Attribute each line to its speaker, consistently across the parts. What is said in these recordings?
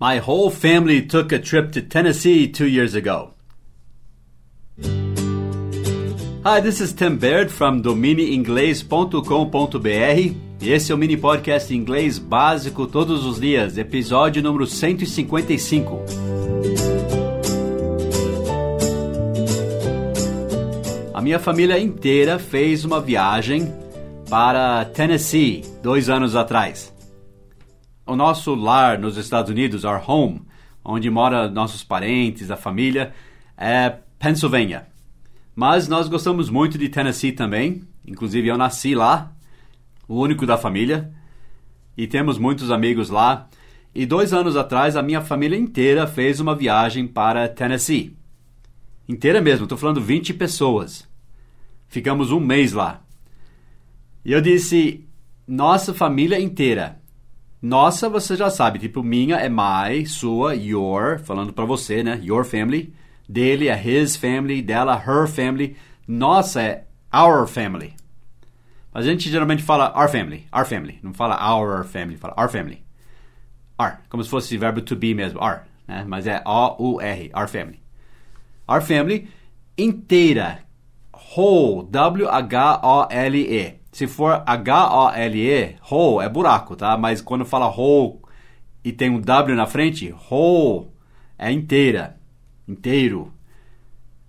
Speaker 1: My whole family took a trip to Tennessee two years ago. Hi, this is Tim Baird from dominiinglês.com.br e esse é o mini podcast inglês básico todos os dias, episódio número 155. A minha família inteira fez uma viagem para Tennessee dois anos atrás. O nosso lar nos Estados Unidos, our home, onde mora nossos parentes, a família, é Pennsylvania. Mas nós gostamos muito de Tennessee também. Inclusive eu nasci lá, o único da família, e temos muitos amigos lá. E dois anos atrás a minha família inteira fez uma viagem para Tennessee. Inteira mesmo, estou falando 20 pessoas. Ficamos um mês lá. E eu disse, nossa família inteira. Nossa, você já sabe, tipo, minha é my, sua, your, falando para você, né? Your family. Dele é his family, dela her family. Nossa é our family. Mas a gente geralmente fala our family, our family. Não fala our family, fala our family. Our, como se fosse verbo to be mesmo, our, né? Mas é O-U-R, our family. Our family inteira whole, W-H-O-L-E. Se for H-O-L-E, whole é buraco, tá? Mas quando fala whole e tem um W na frente, whole é inteira, inteiro.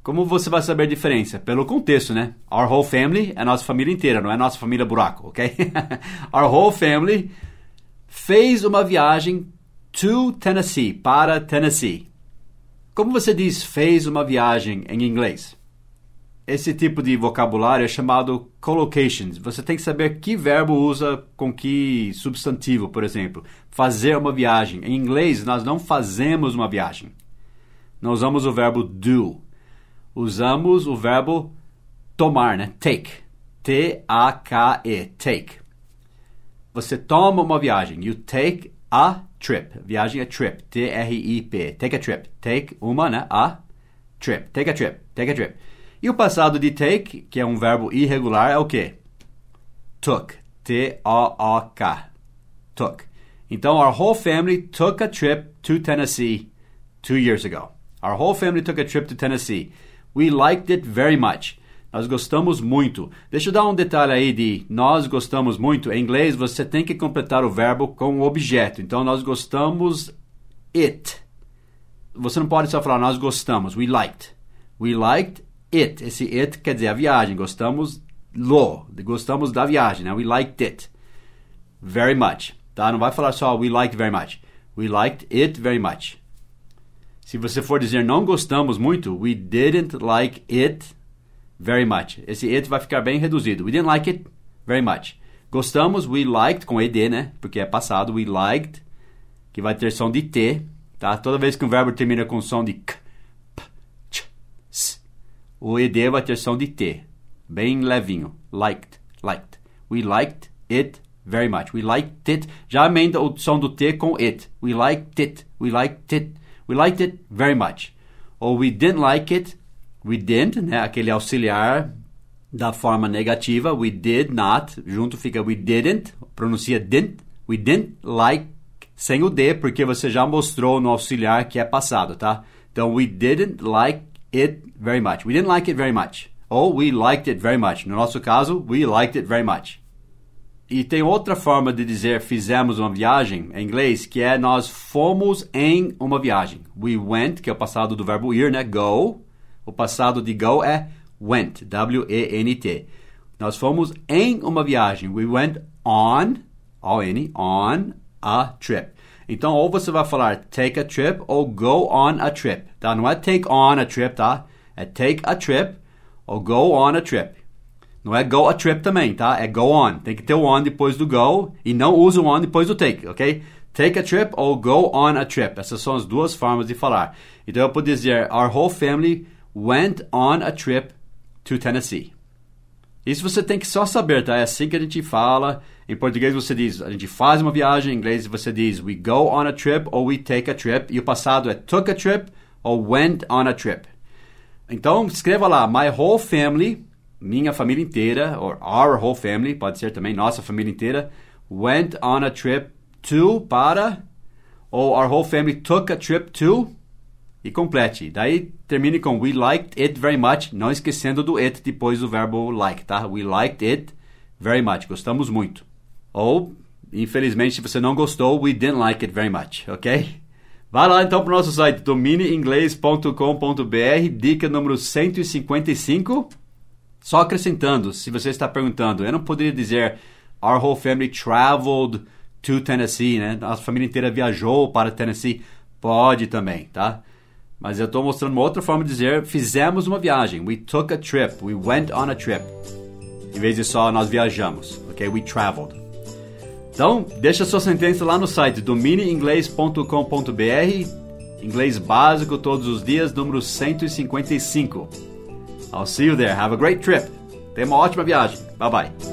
Speaker 1: Como você vai saber a diferença? Pelo contexto, né? Our whole family é nossa família inteira, não é nossa família buraco, ok? Our whole family fez uma viagem to Tennessee, para Tennessee. Como você diz fez uma viagem em inglês? Esse tipo de vocabulário é chamado collocations. Você tem que saber que verbo usa com que substantivo, por exemplo. Fazer uma viagem. Em inglês, nós não fazemos uma viagem. Não usamos o verbo do. Usamos o verbo tomar, né? Take. T-A-K-E. Take. Você toma uma viagem. You take a trip. Viagem é trip. T-R-I-P. Take a trip. Take uma, né? A trip. Take a trip. Take a trip. E o passado de take, que é um verbo irregular, é o quê? Took. T-O-O-K. Took. Então, our whole family took a trip to Tennessee two years ago. Our whole family took a trip to Tennessee. We liked it very much. Nós gostamos muito. Deixa eu dar um detalhe aí de nós gostamos muito. Em inglês, você tem que completar o verbo com o objeto. Então, nós gostamos it. Você não pode só falar nós gostamos. We liked. We liked it. Esse it quer dizer a viagem. Gostamos lo. Gostamos da viagem, né? We liked it very much. Tá? Não vai falar só we liked very much. We liked it very much. Se você for dizer não gostamos muito, we didn't like it very much. Esse it vai ficar bem reduzido. We didn't like it very much. Gostamos, we liked, com ed, né? Porque é passado, we liked, que vai ter som de T, tá? Toda vez que um verbo termina com som de K, o ed vai ter som de T, bem levinho. Liked, liked. We liked it very much. We liked it. Já emenda o som do T com it. We liked it. We liked it. We liked it very much. Ou we didn't like it. We didn't, né? Aquele auxiliar da forma negativa. We did not. Junto fica we didn't. Pronuncia didn't. We didn't like sem o D, porque você já mostrou no auxiliar que é passado, tá? Então, we didn't like it very much. We didn't like it very much. Ou we liked it very much. No nosso caso, we liked it very much. E tem outra forma de dizer fizemos uma viagem em inglês, que é nós fomos em uma viagem. We went, que é o passado do verbo ir, né? Go. O passado de go é went, W-E-N-T. Nós fomos em uma viagem. We went on, O-N, on a trip. Então, ou você vai falar take a trip ou go on a trip, tá? Não é take on a trip, tá? É take a trip ou go on a trip. Não é go a trip também, tá? É go on. Tem que ter o on depois do go e não usa o on depois do take, ok? Take a trip ou go on a trip. Essas são as duas formas de falar. Então eu posso dizer Our whole family went on a trip to Tennessee. Isso você tem que só saber, tá? É assim que a gente fala. Em português você diz, a gente faz uma viagem. Em inglês você diz we go on a trip ou we take a trip. E o passado é took a trip ou went on a trip. Então escreva lá, my whole family minha família inteira, or our whole family, pode ser também nossa família inteira, went on a trip to para Ou our whole family took a trip to e complete. Daí termine com we liked it very much, não esquecendo do it depois do verbo like, tá? We liked it very much. Gostamos muito. Ou, infelizmente, se você não gostou, we didn't like it very much, ok? Vá lá então para o nosso site domineinglês.com.br, dica número 155. Só acrescentando, se você está perguntando, eu não poderia dizer our whole family traveled to Tennessee, né? A família inteira viajou para Tennessee. Pode também, tá? Mas eu estou mostrando uma outra forma de dizer fizemos uma viagem. We took a trip. We went on a trip. Em vez de só nós viajamos, ok? We traveled. Então, deixa sua sentença lá no site domineinglês.com.br, inglês básico todos os dias, número 155. I'll see you there. Have a great trip. Tenha uma ótima viagem. Bye bye.